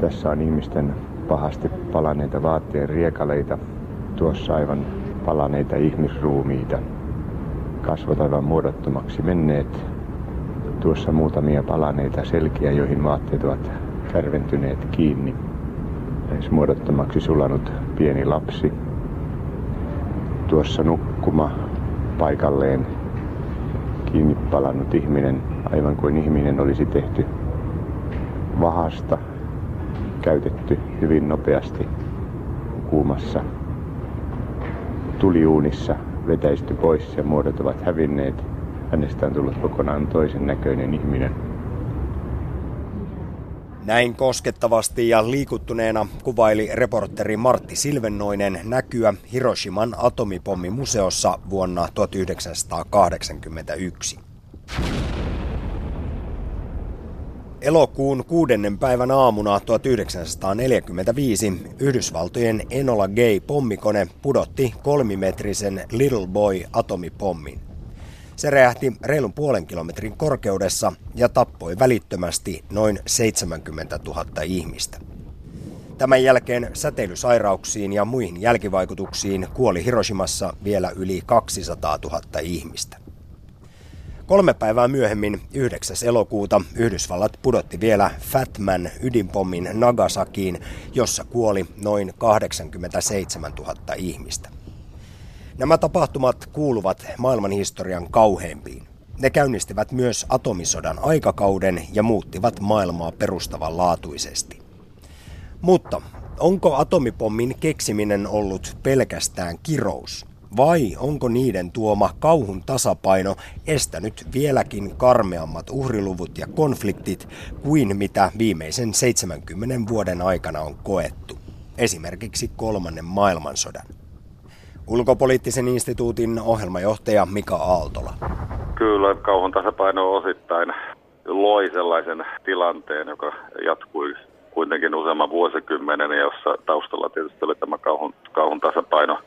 Tässä on ihmisten pahasti palaneita vaatteen riekaleita. Tuossa aivan palaneita ihmisruumiita. Kasvot aivan muodottomaksi menneet. Tuossa muutamia palaneita selkiä, joihin vaatteet ovat kärventyneet kiinni. Lähes muodottomaksi sulanut pieni lapsi. Tuossa nukkuma paikalleen kiinni palannut ihminen, aivan kuin ihminen olisi tehty vahasta, käytetty hyvin nopeasti kuumassa tuliuunissa, vetäisty pois ja muodot ovat hävinneet. Hänestä on tullut kokonaan toisen näköinen ihminen. Näin koskettavasti ja liikuttuneena kuvaili reporteri Martti Silvennoinen näkyä Hiroshiman atomipommimuseossa vuonna 1981. Elokuun kuudennen päivän aamuna 1945 Yhdysvaltojen Enola Gay pommikone pudotti kolmimetrisen Little Boy atomipommin. Se räjähti reilun puolen kilometrin korkeudessa ja tappoi välittömästi noin 70 000 ihmistä. Tämän jälkeen säteilysairauksiin ja muihin jälkivaikutuksiin kuoli Hiroshimassa vielä yli 200 000 ihmistä. Kolme päivää myöhemmin, 9. elokuuta, Yhdysvallat pudotti vielä Fatman ydinpommin Nagasakiin, jossa kuoli noin 87 000 ihmistä. Nämä tapahtumat kuuluvat maailmanhistorian kauheimpiin. Ne käynnistivät myös atomisodan aikakauden ja muuttivat maailmaa perustavanlaatuisesti. Mutta onko atomipommin keksiminen ollut pelkästään kirous? Vai onko niiden tuoma kauhun tasapaino estänyt vieläkin karmeammat uhriluvut ja konfliktit kuin mitä viimeisen 70 vuoden aikana on koettu? Esimerkiksi kolmannen maailmansodan. Ulkopoliittisen instituutin ohjelmajohtaja Mika Aaltola. Kyllä, kauhun tasapaino osittain loi sellaisen tilanteen, joka jatkui kuitenkin useamman vuosikymmenen, jossa taustalla tietysti oli tämä kauhun, kauhun tasapaino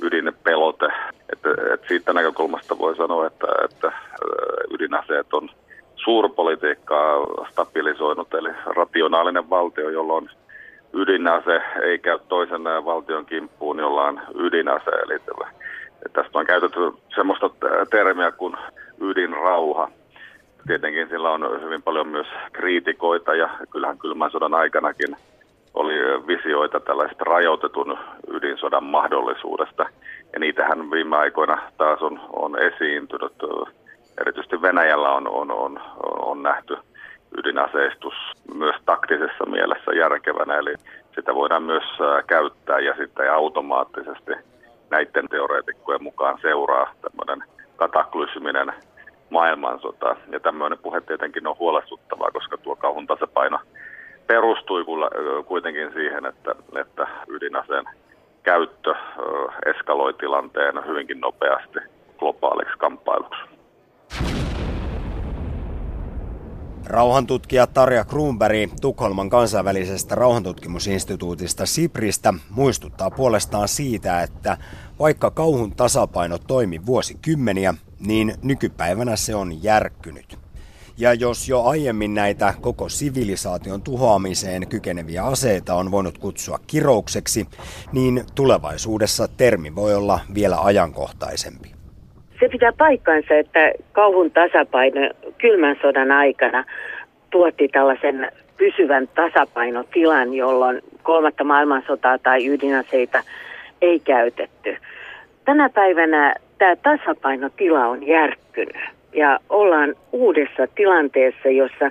ydinpelote. Että, että siitä näkökulmasta voi sanoa, että, että ydinaseet on suurpolitiikkaa stabilisoinut, eli rationaalinen valtio, jolla on ydinase ei käy toisen valtion kimppuun, jolla on ydinase. Eli tästä on käytetty semmoista termiä kuin ydinrauha. Tietenkin sillä on hyvin paljon myös kriitikoita ja kyllähän kylmän sodan aikanakin oli visioita tällaista rajoitetun ydinsodan mahdollisuudesta. Ja niitähän viime aikoina taas on, on esiintynyt. Erityisesti Venäjällä on, on, on, on nähty ydinaseistus myös taktisessa mielessä järkevänä, eli sitä voidaan myös käyttää ja sitten automaattisesti näiden teoreetikkojen mukaan seuraa tämmöinen kataklysminen maailmansota. Ja tämmöinen puhe tietenkin on huolestuttavaa, koska tuo kauhun tasapaino perustui kuitenkin siihen, että, että ydinaseen käyttö eskaloi tilanteen hyvinkin nopeasti globaaliksi kamppailuksi. Rauhantutkija Tarja Kruunberg Tukholman kansainvälisestä rauhantutkimusinstituutista Sipristä muistuttaa puolestaan siitä, että vaikka kauhun tasapaino toimi vuosikymmeniä, niin nykypäivänä se on järkkynyt. Ja jos jo aiemmin näitä koko sivilisaation tuhoamiseen kykeneviä aseita on voinut kutsua kiroukseksi, niin tulevaisuudessa termi voi olla vielä ajankohtaisempi. Se pitää paikkansa, että kauhun tasapaino kylmän sodan aikana tuotti tällaisen pysyvän tasapainotilan, jolloin kolmatta maailmansotaa tai ydinaseita ei käytetty. Tänä päivänä tämä tasapainotila on järkkynyt ja ollaan uudessa tilanteessa, jossa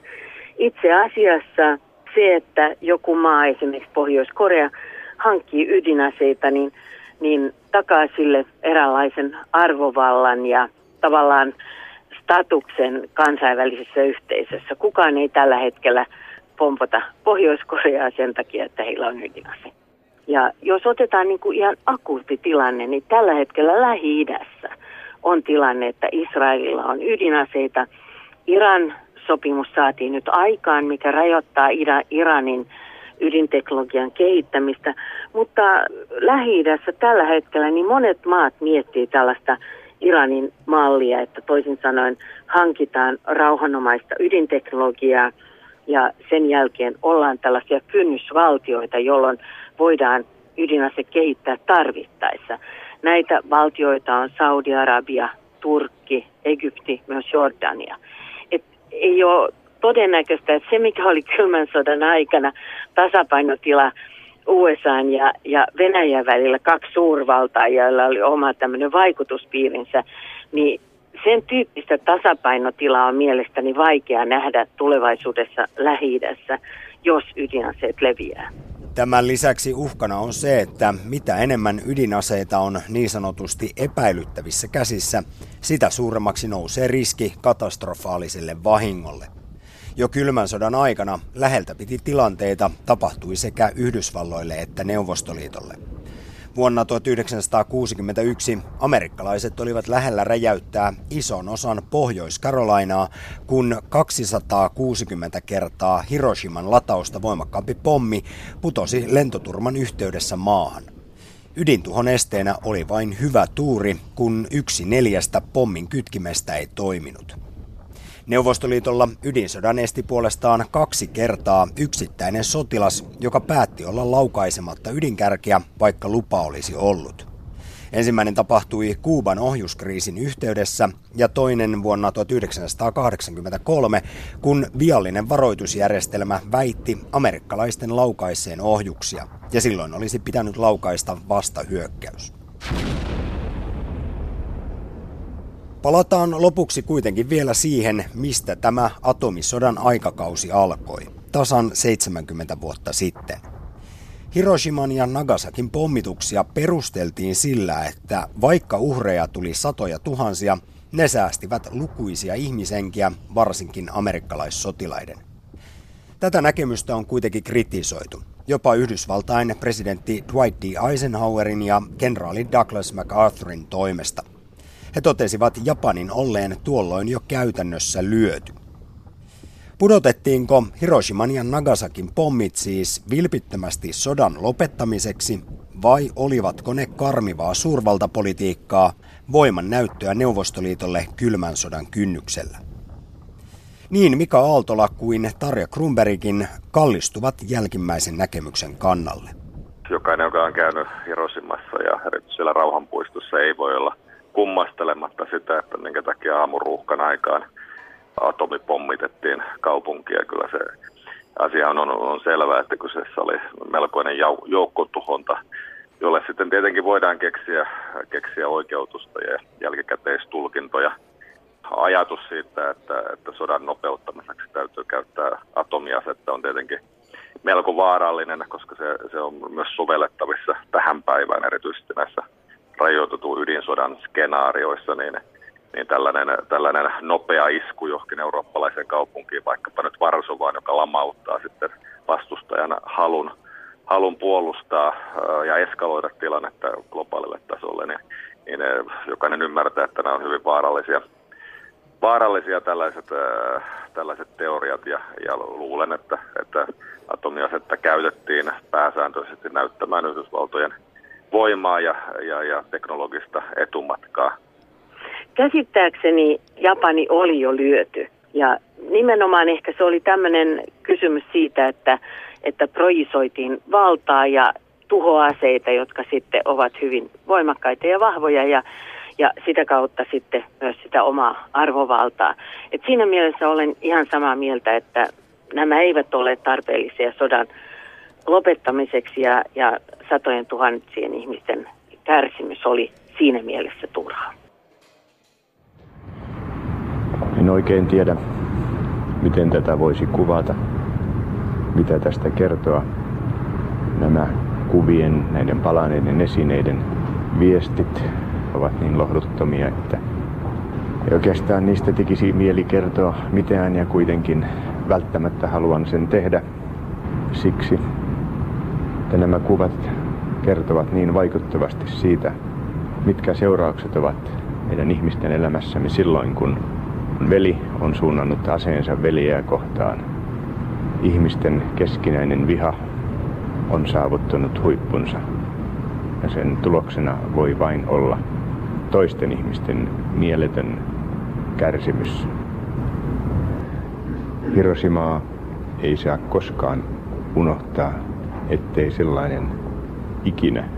itse asiassa se, että joku maa, esimerkiksi Pohjois-Korea, hankkii ydinaseita, niin, niin takaa sille eräänlaisen arvovallan ja tavallaan statuksen kansainvälisessä yhteisössä. Kukaan ei tällä hetkellä pompota Pohjois-Koreaa sen takia, että heillä on ydinase. Ja jos otetaan niin kuin ihan akuutti tilanne, niin tällä hetkellä Lähi-idässä on tilanne, että Israelilla on ydinaseita. Iran sopimus saatiin nyt aikaan, mikä rajoittaa Iranin ydinteknologian kehittämistä, mutta lähi tällä hetkellä niin monet maat miettii tällaista Iranin mallia, että toisin sanoen hankitaan rauhanomaista ydinteknologiaa ja sen jälkeen ollaan tällaisia kynnysvaltioita, jolloin voidaan ydinase kehittää tarvittaessa. Näitä valtioita on Saudi-Arabia, Turkki, Egypti, myös Jordania. Et ei ole todennäköistä, että se mikä oli kylmän sodan aikana tasapainotila USA ja, ja Venäjän välillä kaksi suurvaltaa, joilla oli oma tämmöinen vaikutuspiirinsä, niin sen tyyppistä tasapainotilaa on mielestäni vaikea nähdä tulevaisuudessa lähi jos ydinaseet leviää. Tämän lisäksi uhkana on se, että mitä enemmän ydinaseita on niin sanotusti epäilyttävissä käsissä, sitä suuremmaksi nousee riski katastrofaaliselle vahingolle. Jo kylmän sodan aikana läheltä piti tilanteita tapahtui sekä Yhdysvalloille että Neuvostoliitolle. Vuonna 1961 amerikkalaiset olivat lähellä räjäyttää ison osan Pohjois-Karolainaa, kun 260 kertaa Hiroshiman latausta voimakkaampi pommi putosi lentoturman yhteydessä maahan. Ydintuhon esteenä oli vain hyvä tuuri, kun yksi neljästä pommin kytkimestä ei toiminut. Neuvostoliitolla ydinsodan esti puolestaan kaksi kertaa yksittäinen sotilas, joka päätti olla laukaisematta ydinkärkeä, vaikka lupa olisi ollut. Ensimmäinen tapahtui Kuuban ohjuskriisin yhteydessä ja toinen vuonna 1983, kun viallinen varoitusjärjestelmä väitti amerikkalaisten laukaiseen ohjuksia, ja silloin olisi pitänyt laukaista vasta hyökkäys. Palataan lopuksi kuitenkin vielä siihen, mistä tämä atomisodan aikakausi alkoi, tasan 70 vuotta sitten. Hiroshiman ja Nagasakin pommituksia perusteltiin sillä, että vaikka uhreja tuli satoja tuhansia, ne säästivät lukuisia ihmisenkiä, varsinkin amerikkalaissotilaiden. Tätä näkemystä on kuitenkin kritisoitu. Jopa Yhdysvaltain presidentti Dwight D. Eisenhowerin ja kenraali Douglas MacArthurin toimesta. He totesivat Japanin olleen tuolloin jo käytännössä lyöty. Pudotettiinko Hiroshiman ja Nagasakin pommit siis vilpittömästi sodan lopettamiseksi vai olivatko ne karmivaa suurvaltapolitiikkaa, voiman näyttöä Neuvostoliitolle kylmän sodan kynnyksellä? Niin Mika Aaltola kuin Tarja Krumbergin kallistuvat jälkimmäisen näkemyksen kannalle. Jokainen, joka on käynyt Hiroshimassa ja siellä rauhanpuistossa, ei voi olla kummastelematta sitä, että minkä takia aamuruuhkan aikaan atomi pommitettiin kaupunkia. Kyllä se asia on, on, selvää, että kyseessä oli melkoinen jau, joukkotuhonta, jolle sitten tietenkin voidaan keksiä, keksiä oikeutusta ja jälkikäteistulkintoja. Ajatus siitä, että, että sodan nopeuttamiseksi täytyy käyttää atomiasetta on tietenkin melko vaarallinen, koska se, se on myös sovellettavissa tähän päivään erityisesti näissä rajoitetun ydinsodan skenaarioissa, niin, niin tällainen, tällainen nopea isku johonkin eurooppalaiseen kaupunkiin, vaikkapa nyt Varsovaan, joka lamauttaa sitten vastustajan halun, halun puolustaa ja eskaloida tilannetta globaalille tasolle, niin, niin jokainen ymmärtää, että nämä on hyvin vaarallisia, vaarallisia tällaiset, tällaiset teoriat ja, ja luulen, että, että atomiasetta käytettiin pääsääntöisesti näyttämään Yhdysvaltojen voimaa ja, ja, ja teknologista etumatkaa. Käsittääkseni Japani oli jo lyöty ja nimenomaan ehkä se oli tämmöinen kysymys siitä, että, että projisoitiin valtaa ja tuhoaseita, jotka sitten ovat hyvin voimakkaita ja vahvoja ja, ja sitä kautta sitten myös sitä omaa arvovaltaa. Et siinä mielessä olen ihan samaa mieltä, että nämä eivät ole tarpeellisia sodan lopettamiseksi ja, ja satojen tuhansien ihmisten kärsimys oli siinä mielessä turhaa. En oikein tiedä, miten tätä voisi kuvata, mitä tästä kertoa. Nämä kuvien, näiden palaneiden esineiden viestit ovat niin lohduttomia, että ei oikeastaan niistä tekisi mieli kertoa mitään ja kuitenkin välttämättä haluan sen tehdä. Siksi että nämä kuvat kertovat niin vaikuttavasti siitä, mitkä seuraukset ovat meidän ihmisten elämässämme silloin, kun veli on suunnannut aseensa veliä kohtaan. Ihmisten keskinäinen viha on saavuttanut huippunsa ja sen tuloksena voi vain olla toisten ihmisten mieletön kärsimys. Hiroshimaa ei saa koskaan unohtaa, ettei sellainen ikinä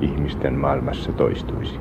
ihmisten maailmassa toistuisi.